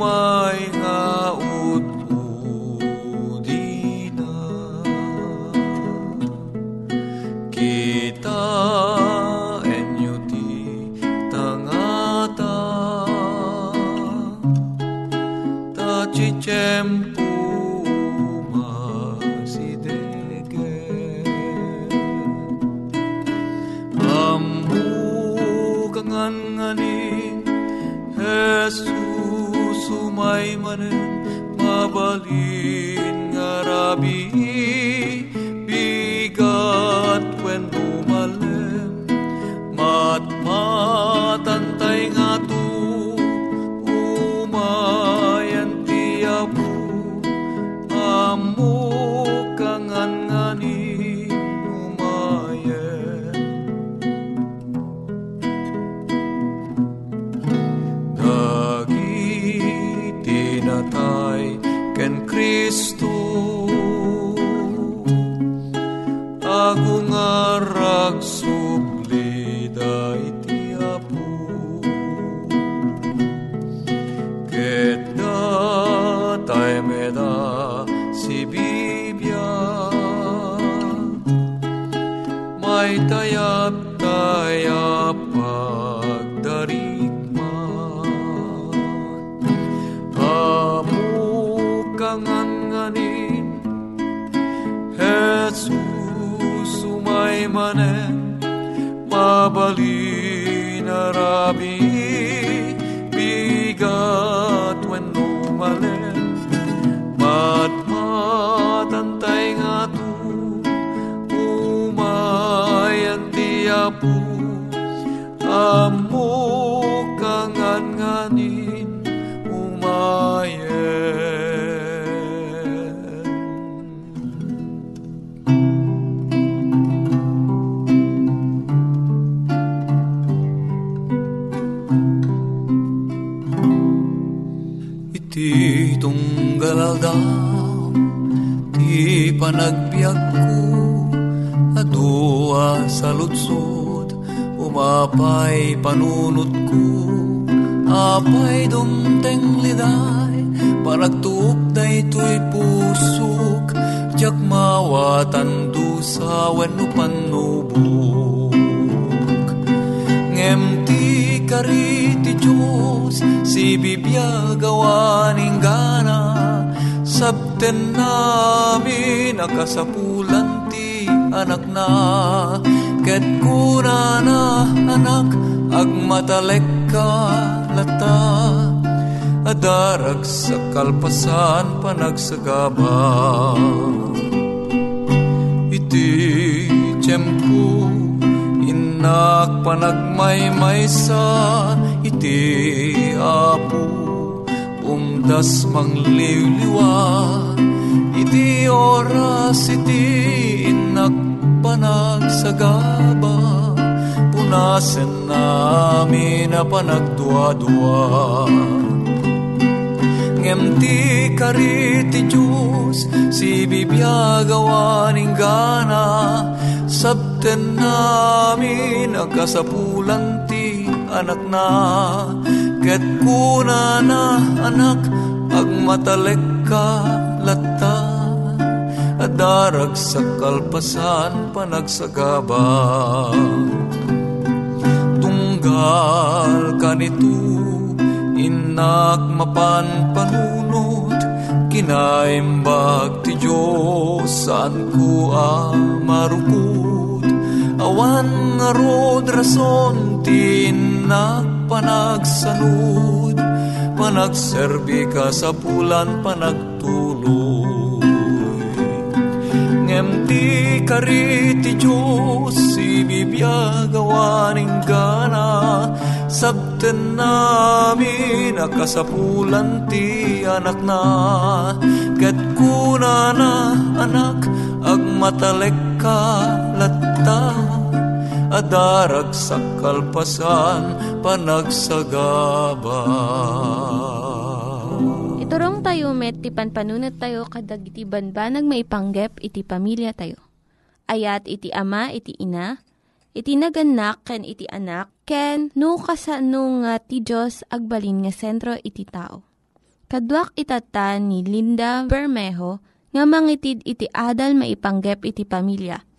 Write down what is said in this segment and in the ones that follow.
Ti panagbiag ko Adua sa lutsod Umapay panunot ko. Apay dumteng liday Paragtuok day to'y pusok Diyak mawatan dusa Wenu panubok Ngem ti kari ti Diyos Si Biblia gawaning Sabten namin Nakasapulan ti anak na. Ket kuna na anak Agmatalek ka lata. Adarag sa kalpasan Panagsagaba Iti tiyempo Inak panagmaymaysa iti apo Umdas mangliliwa Iti oras iti inak panagsagaba Punasen namin na panagdua-dua Ngem ti kari ti Diyos Si Biblia gawaning gana. Sabten namin Agkasapulan ti anak na Ket kuna na anak Agmatalek ka lata. Adarag sa kalpasan Panagsagaba. Tunggal kanito Inak mapan panunot Kinaimbag ti Diyos Saan ko amarukot Awan nga rod rason Tinak panagsanod Panagserbi ka sa pulan Panagtuloy. Ngem ti kari ti Diyos Si Biblia gawaning gana Sabten namin Nakasapulan ti anak na. Ket kuna na anak Agmatalek ka latta Adarag sa kalpasan Panagsagaba Iturong tayo met, ti panpanunat tayo kadag iti banbanag maipanggep iti pamilya tayo. Ayat iti ama, iti ina, iti naganak, ken iti anak, ken no kasano nga ti Diyos agbalin nga sentro iti tao. Kaduak itata ni Linda Bermejo nga mangitid iti adal maipanggep iti pamilya.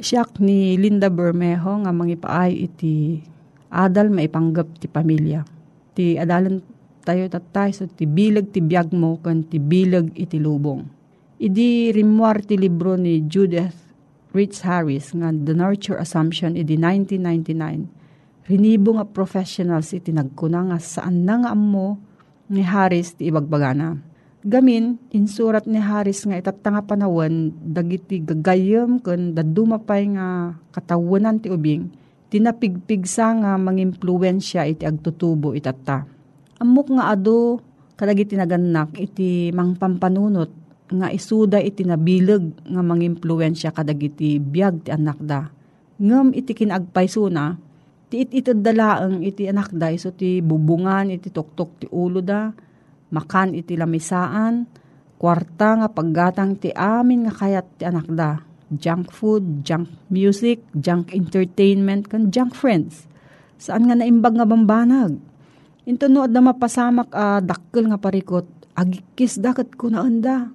Siyak ni Linda Bermejo nga mangipaay iti adal maipanggap ti pamilya. Ti adalan tayo tatay so ti bilag ti biyag mo kan ti bilag iti lubong. Idi rimwar ti libro ni Judith Rich Harris nga The Nurture Assumption idi 1999. Rinibo nga professionals iti nagkuna nga saan na nga ammo ni Harris ti ibagbagana. Gamin, insurat ni Harris nga itatanga panawan dagiti gagayem ken dadumapay nga katawanan ti ubing tinapigpigsa nga mangimpluwensya iti agtutubo itatta. Amok nga ado kadagiti naganak iti mangpampanunot nga isuda iti nabileg nga mangimpluwensya kadagiti biag ti anak da. Ngem iti kinagpaysuna, ti it itid dalaeng iti anak da iso ti bubungan iti tuktok ti ulo da, makan iti lamisaan, kwarta nga paggatang ti amin nga kayat ti anak da. Junk food, junk music, junk entertainment, kan junk friends. Saan nga naimbag nga bambanag? Ito no, da mapasamak a dakkel nga parikot, agikis dakat ko na anda.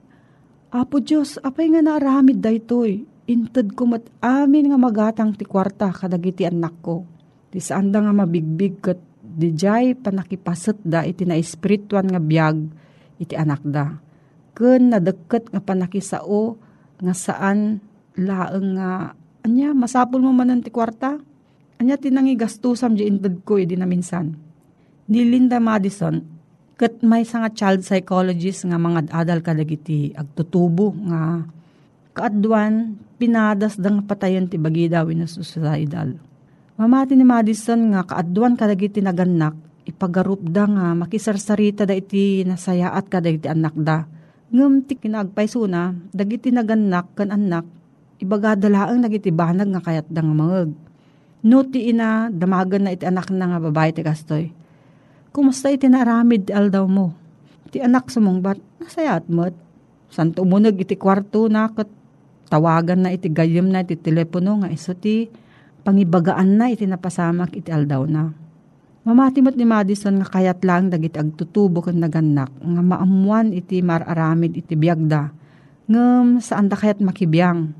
Apo Diyos, apay nga naaramid da itoy. inted ko mat amin nga magatang ti kwarta kadagiti anak ko. Ti saan nga mabigbig kat di jay panakipasat da iti na espirituan nga biyag iti anak da. Kun nadagkat nga panakisao nga saan laeng nga anya masapul mo manan ti kwarta. Anya tinangi gastusam di inted ko iti na minsan. Ni Linda Madison, kat may nga child psychologist nga mga adal kadagiti agtutubo nga kaadwan pinadas dang patayon ti bagi daw na suicidal. Mamati ni Madison nga kaadwan kadagiti naganak ipagarup da nga makisarsarita da iti nasayaat kadagiti anak da. Ngam ti kinagpaysuna dagiti naganak kan anak ibagadalaan nagiti banag nga kayat da nga mangag. No ti ina damagan na iti anak na nga babae ti kastoy. Kumusta iti naramid aldaw mo? Ti anak sumungbat nasayat mo't. Santo umunag iti kwarto na kat tawagan na iti gayem na iti telepono nga iso ti pangibagaan na iti napasamak iti aldaw na. Mamatimot ni Madison nga kayat lang dagiti agtutubo ken naganak nga maamuan iti mararamid iti biyagda ngem saan da kayat makibiyang.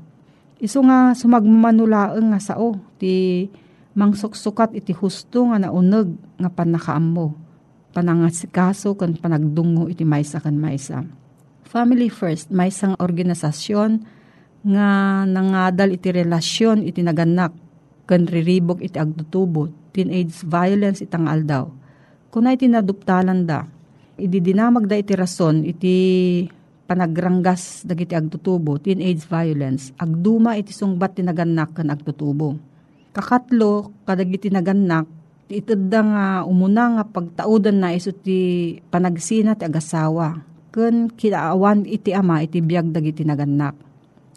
Iso nga sumagmamanulaeng nga sao ti mangsuksukat iti husto nga nauneg nga panakaam mo. Panangasikaso ken panagdungo iti maysa ken maysa. Family First, may isang organisasyon nga nangadal iti relasyon iti naganak kan riribok iti agtutubo teenage violence itang aldaw. Kunay iti naduptalan da, ididinamag da iti rason iti panagrangas dagiti agtutubo teenage violence agduma iti sungbat ti naganak kan agtutubo. Kakatlo kadagiti naganak ti itadda nga umuna nga pagtaudan na iso ti panagsina ti agasawa ken kinaawan iti ama iti biag dagiti naganak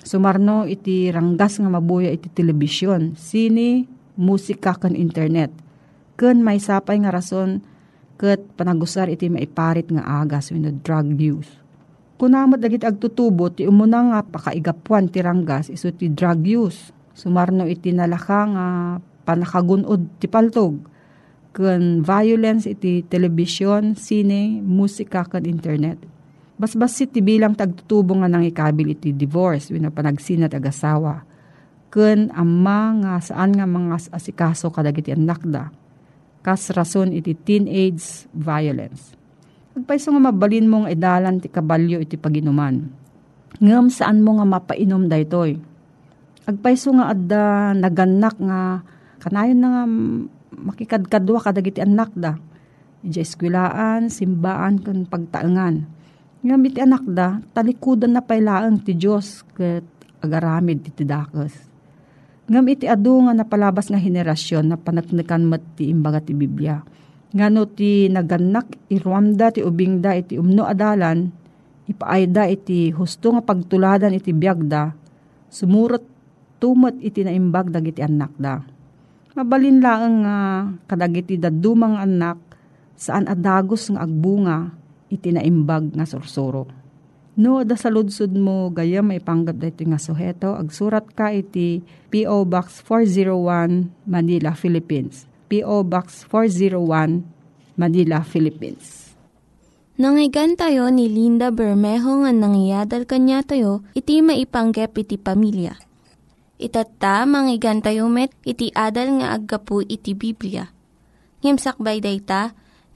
Sumarno iti ranggas nga mabuya iti telebisyon, sini, musika kan internet. Ken may sapay nga rason ket panagusar iti maiparit nga agas wenno drug use. Kunamot dagiti agtutubo ti umuna nga pakaigapuan ti ranggas iso ti drug use. Sumarno iti nalaka nga panakagunod ti paltog ken violence iti telebisyon, sine, musika kan internet Basbas ti bilang tagtutubo nga nang ikabil iti divorce, wina panagsinat ag-asawa. Ken amma nga saan nga mga asikaso kadagiti anak da. Kas rason iti teenage violence. Agpaiso nga mabalin mong edalan ti kabalyo iti paginuman. Ngam saan mo nga mapainom daytoy. Agpaiso nga adda naganak nga kanayon na nga makikadkadwa kadagiti anak da. Ija eskwilaan, simbaan, kan pagtaengan nga iti anak da, talikudan na pailaan ti Diyos ket agaramid iti dakas. Ngam iti adu nga napalabas nga henerasyon na panaknikan mat ti imbaga ti Biblia. Ngano ti naganak iruamda ti ubingda iti umno adalan, ipaayda iti husto nga pagtuladan iti biyagda, sumurot tumot iti naimbag dagiti anak da. Mabalin lang nga kadagiti dadumang anak saan adagos nga agbunga iti naimbag nga sursuro. No, da sa ludsud mo, gaya may panggap dito nga suheto, agsurat ka iti P.O. Box 401, Manila, Philippines. P.O. Box 401, Manila, Philippines. Nangyigan tayo ni Linda Bermejo nga nangyadal kanya tayo, iti maipanggep iti pamilya. Itatta, manggigan tayo met, iti adal nga aggapu iti Biblia. Ngimsakbay day ta,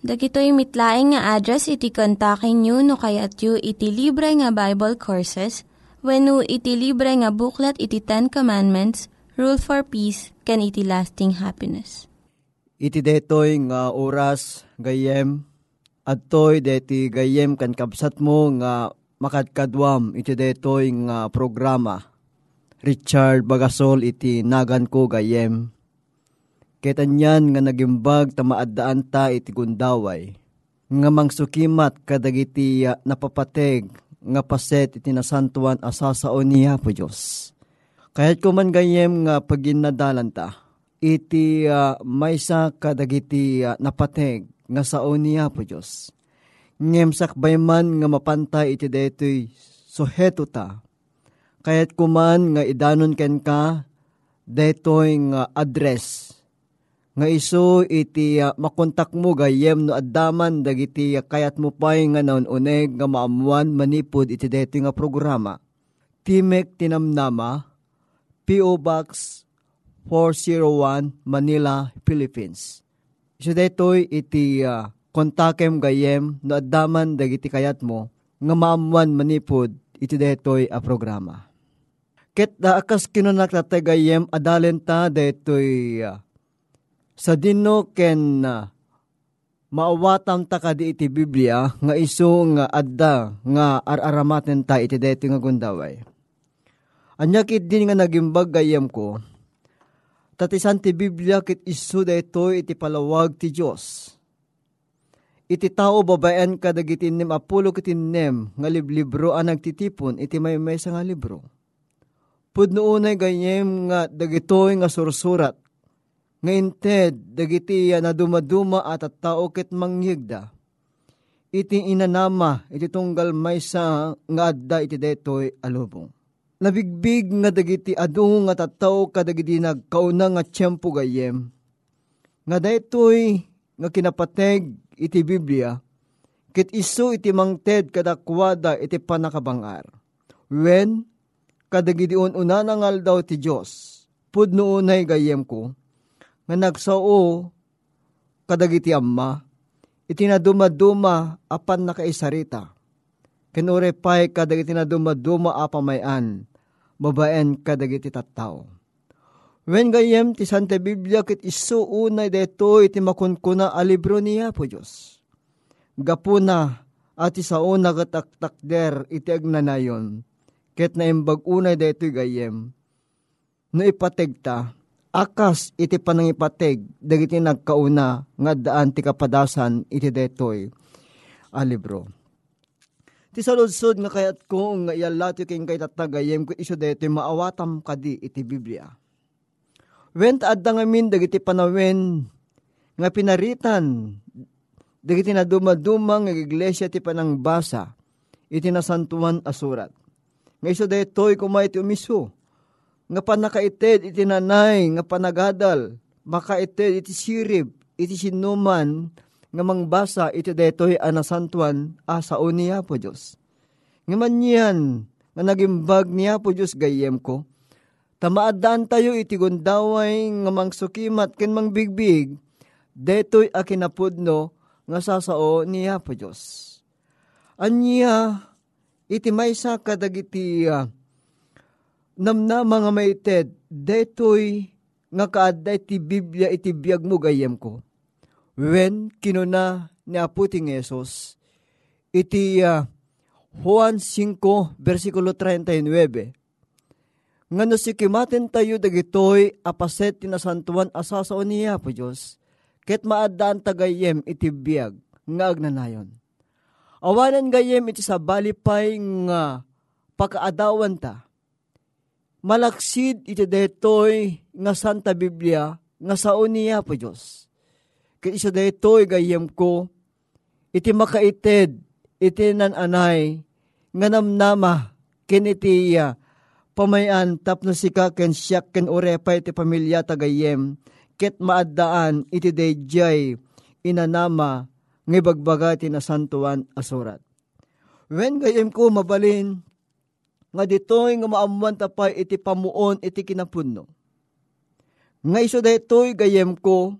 Dagitoy mitlaing nga address iti kontakin nyo no kayat yu iti libre nga Bible Courses when no iti libre nga buklat iti Ten Commandments, Rule for Peace, can iti lasting happiness. Iti detoy nga oras gayem, at toy deti gayem kan kabsat mo nga makadkadwam iti detoy nga programa. Richard Bagasol iti nagan ko gayem Ketanyan nga nagimbag tamaadaan ta iti gundaway. Nga mangsukimat kadagiti napapateg nga paset iti nasantuan asasao niya po Diyos. Kahit kuman gayem nga paginadalan ta, iti uh, maysa kadagiti uh, napateg nga sao niya po Diyos. Ngem sakbayman nga mapantay iti detoy suheto ta. Kahit kuman nga idanon ken ka, detoy nga address nga iso iti uh, makontak mo gayem no addaman dagiti uh, kayat mo pay nga naon uneg nga maamuan manipod iti detoy nga programa. Timek Tinamnama, P.O. Box 401 Manila, Philippines. Iso detoy iti uh, kontakem gayem no addaman dagiti kayat mo nga maamuan manipod iti detoy a programa. Ket da akas kinunak gayem adalen ta detoy uh, sa dinno ken uh, maawatam ta kadi iti Biblia nga iso nga adda nga araramaten ta iti deti nga gundaway. Anya kit din nga nagimbag gayam ko, tatisan ti Biblia kit iso dayto iti palawag ti Dios. Iti tao babayan ka dagiti nem apulo kiti nem nga liblibro ang nagtitipon iti may may nga libro. Pudno unay ganyem nga dagitoy nga sursurat nga inted dagiti na dumaduma at at tao ket mangyigda. Iti inanama iti tunggal maysa nga adda iti detoy alubong. Nabigbig nga dagiti adu nga tattao kadagiti nagkauna nga tiyempo gayem. Nga detoy nga kinapateg iti Biblia ket iso iti mangted kadakwada iti panakabangar. When kadagiti ununa nangal daw ti Dios pudno unay gayem ko nga nagsao kadagiti amma, iti na dumaduma apan nakaisarita. Kinure pay kadagiti na dumaduma apamayan, babaen kadagiti tattao. When gayem ti Santa Biblia kit isu unay deto iti makunkuna a libro niya po Diyos. Gapuna at sao nagataktakder iti agnanayon, ket na imbag unay deto gayem, no ipategta, akas iti panangipateg dagiti nagkauna nga daan ti kapadasan iti detoy a libro. Ti saludsod nga kayat ko nga iyala ti king kay tatagayem ko iso detoy maawatam kadi iti Biblia. Went adda nga min dagiti panawen nga pinaritan dagiti na dumadumang nga iglesia ti panangbasa iti nasantuan asurat. Nga iso detoy kumay ti umiso nga panakaited iti nanay, nga panagadal, makaited iti sirib, iti sinuman, nga mangbasa iti detoy anasantuan asao niya po Diyos. Nga man yan, nga nagimbag niya po Diyos gayem ko, tamaadaan tayo iti gundaway nga mangsukimat ken mangbigbig, detoy akinapudno nga sasao niya po Diyos. Anya, iti maysa kadagiti uh, namna mga maited, detoy nga kaadda iti Biblia iti biyag mo gayem ko. When kinuna ni Apo ting Yesus, iti uh, Juan 5, versikulo 39, nga no si tayo dagitoy apaset tinasantuan asasao niya po Diyos, ket maadaan tagayem iti biyag nga agnanayon. Awanan gayem iti sa balipay nga pakaadawan ta, malaksid iti detoy nga Santa Biblia nga sao niya po Diyos. Kaya isa detoy gayem ko, iti makaited, iti nananay, nga namnama, kinitiya, pamayan tapno sika ken siyak ken urepa iti pamilya tagayem, ket maadaan iti dayjay, inanama, ngibagbaga ti nasantuan asurat. When gayem ko mabalin, nga ditoy nga maamuan tapay iti pamuon iti kinapunno. Nga iso ditoy gayem ko,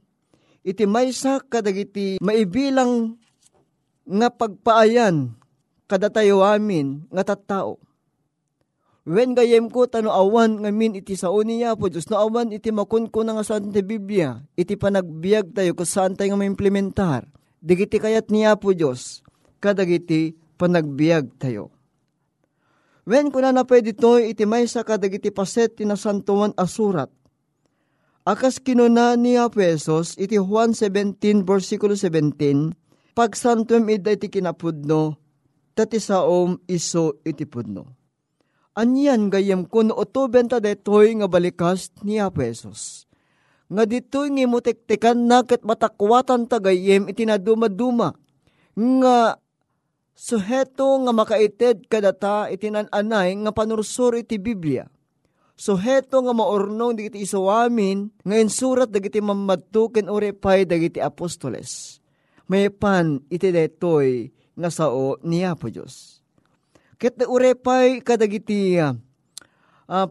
iti maysa kadagiti maibilang nga pagpaayan kada tayo amin nga tattao. When gayem ko tano awan nga min iti sao niya po Diyos, no awan iti makun ko nga Santa Biblia, iti panagbiag tayo kung saan tayo nga maimplementar. Digiti kayat niya po Diyos, kadagiti panagbiag tayo. Wen kuna na pwede to, iti may sa kadagiti paset tinasantuan asurat. Akas kinuna ni Apesos, iti Juan 17, versikulo 17, pagsantuam ida iti kinapudno, tati saom iso iti pudno. Anyan gayem kun otoben ta detoy nga balikas ni Apesos. Nga ditoy nga mutektekan na ket matakwatan ta gayem itinadumaduma. Nga suheto nga makaited kadata itinananay nga panursur iti Biblia. Suheto nga maurnong digiti isawamin nga insurat dagiti mamadtuken urepay dagiti apostoles. May pan iti detoy nga sao ni Apo Diyos. Ket na urepay kadagiti uh,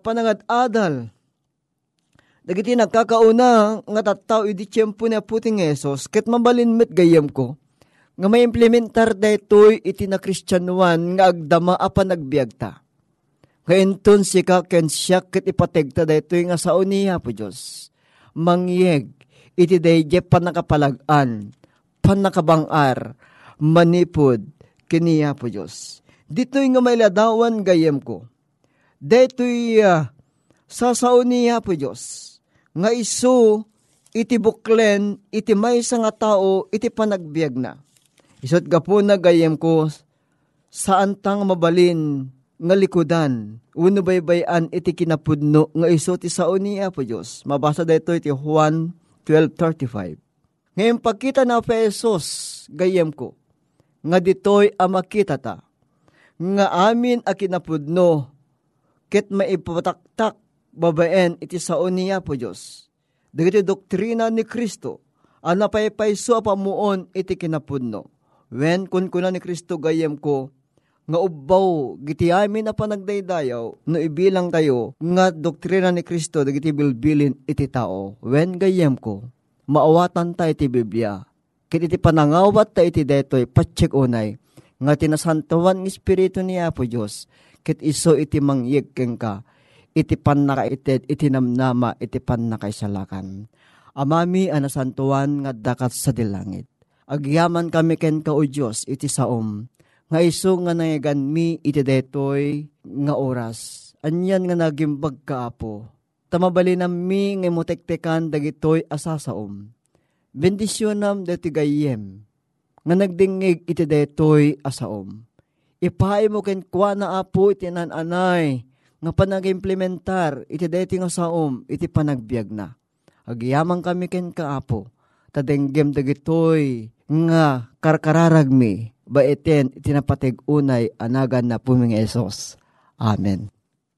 panangad adal. Dagiti nagkakauna nga tattaw idi tiyempo na puting Esos ket mabalin met gayam ko nga may implementar daytoy iti na Kristyanuan nga agdama apan nagbiagta. Kainton si ka ken siya ket ipategta daytoy nga sao niya po Diyos. Mangyeg iti dayje panakapalag-an, panakabangar, manipod, kiniya po Diyos Dito'y nga may ladawan gayem ko. Dito'y uh, sasao niya po Diyos. Nga iso iti buklen, iti may nga tao, iti panagbiag na. Isot ka po na gayem ko, saan tang mabalin nga likudan, uno baybayan iti kinapudno nga iso ti sao niya po Diyos. Mabasa dito iti Juan 12.35. Ngayon pagkita na pesos, gayem ko, nga ditoy amakita ta nga amin a kinapudno, ket maipataktak babaen iti sao niya po Diyos. Dagiti doktrina ni Kristo, ang napaypayso pamuon iti kinapudno. When kun kuna ni Kristo gayem ko, nga ubbaw giti amin na panagdaydayaw no ibilang tayo nga doktrina ni Kristo dagiti bilbilin iti tao. When gayem ko, maawatan ta iti Biblia. Kit iti panangawat ta iti detoy patsik unay nga tinasantawan ng Espiritu niya po Diyos, kit iso iti mangyig ka, iti pan nakaited, iti namnama, iti pan nakaisalakan. Amami anasantuan nga dakat sa dilangit. Agyaman kami ken ka o Diyos, iti saom, nga iso nga nangigan mi iti detoy nga oras. Anyan nga nagimbag ka apo. Tamabali mi nga mutektekan dagitoy asasaom. Bendisyonam deti gayem nga nagdingig iti detoy asaom. Ipahay mo ken kwa na apo iti nananay nga panag-implementar iti deti nga saom iti panagbiag na. Agyaman kami ken kaapo tadenggem dagitoy nga karkararagmi ba iten itinapateg unay anagan na puming Esos. Amen.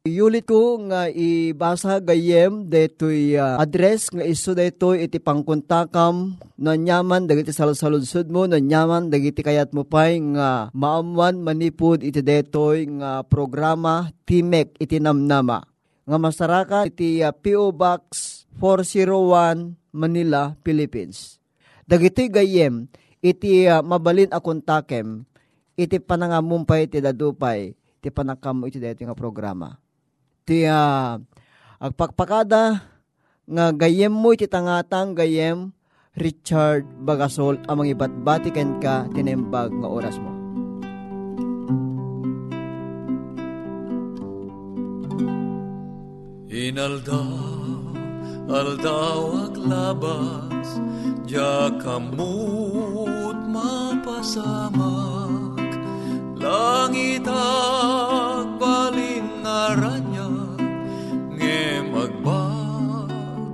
Yulit ko nga ibasa gayem detoy uh, address nga iso detoy iti pangkontakam na nyaman dagiti salsaludsud mo na nyaman dagiti kayat mo pay nga maamwan manipud iti detoy nga programa Timek iti namnama. Nga masaraka iti uh, ah, PO Box 401 Manila, Philippines. Dagiti gayem iti uh, mabalin akong takem iti panangamumpay iti dadupay iti panakam iti detoy nga programa ti uh, agpakpakada nga gayem mo iti tangatang gayem Richard Bagasol amang ibatbati ken ka tinembag nga oras mo. Inalda, aldaw aglabas, diya kamut mapasamak, langit agbalin ngaran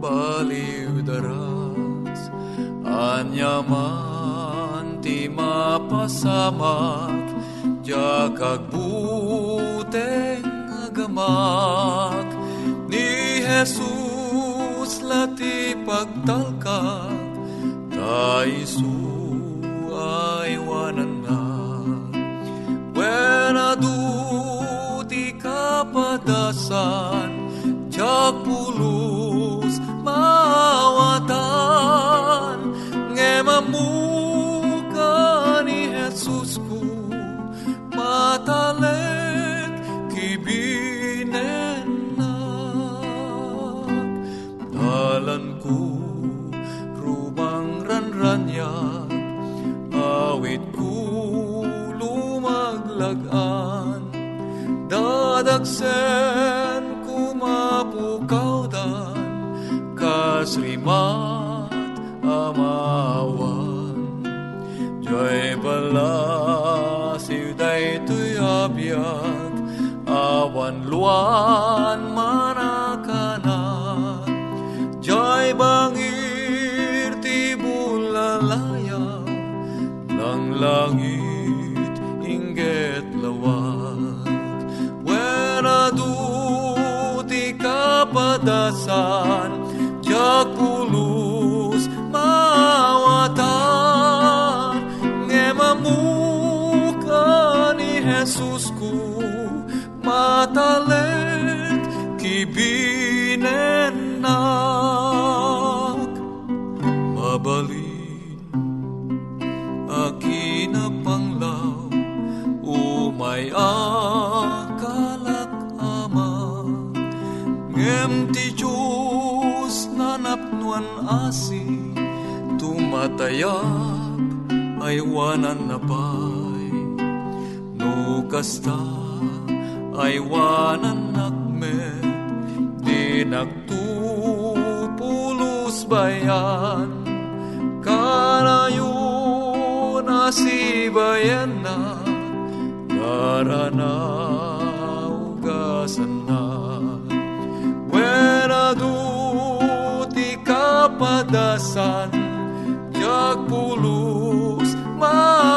baliw daras. Anyaman ti mapasamak ja kagbuteng agamak. Ni Jesus lati pagtalkak ta isu padasan jak Ngemamuka ni Jesus ku Matalek kibinenak. Mabalin akina panglaw Umay akalak ama. Ngem ti Diyos nanapnuan asi Tumatayap ay wanan na No kasta ay wanan nakmet Di nagtupulos bayan. Karayo na si bayan na Garana na. Wera du ti kapadasan Jag pulus mawatan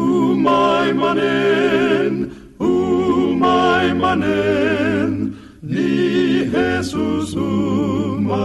Umaimanen, umaimanen, ni Jesus umaimanen.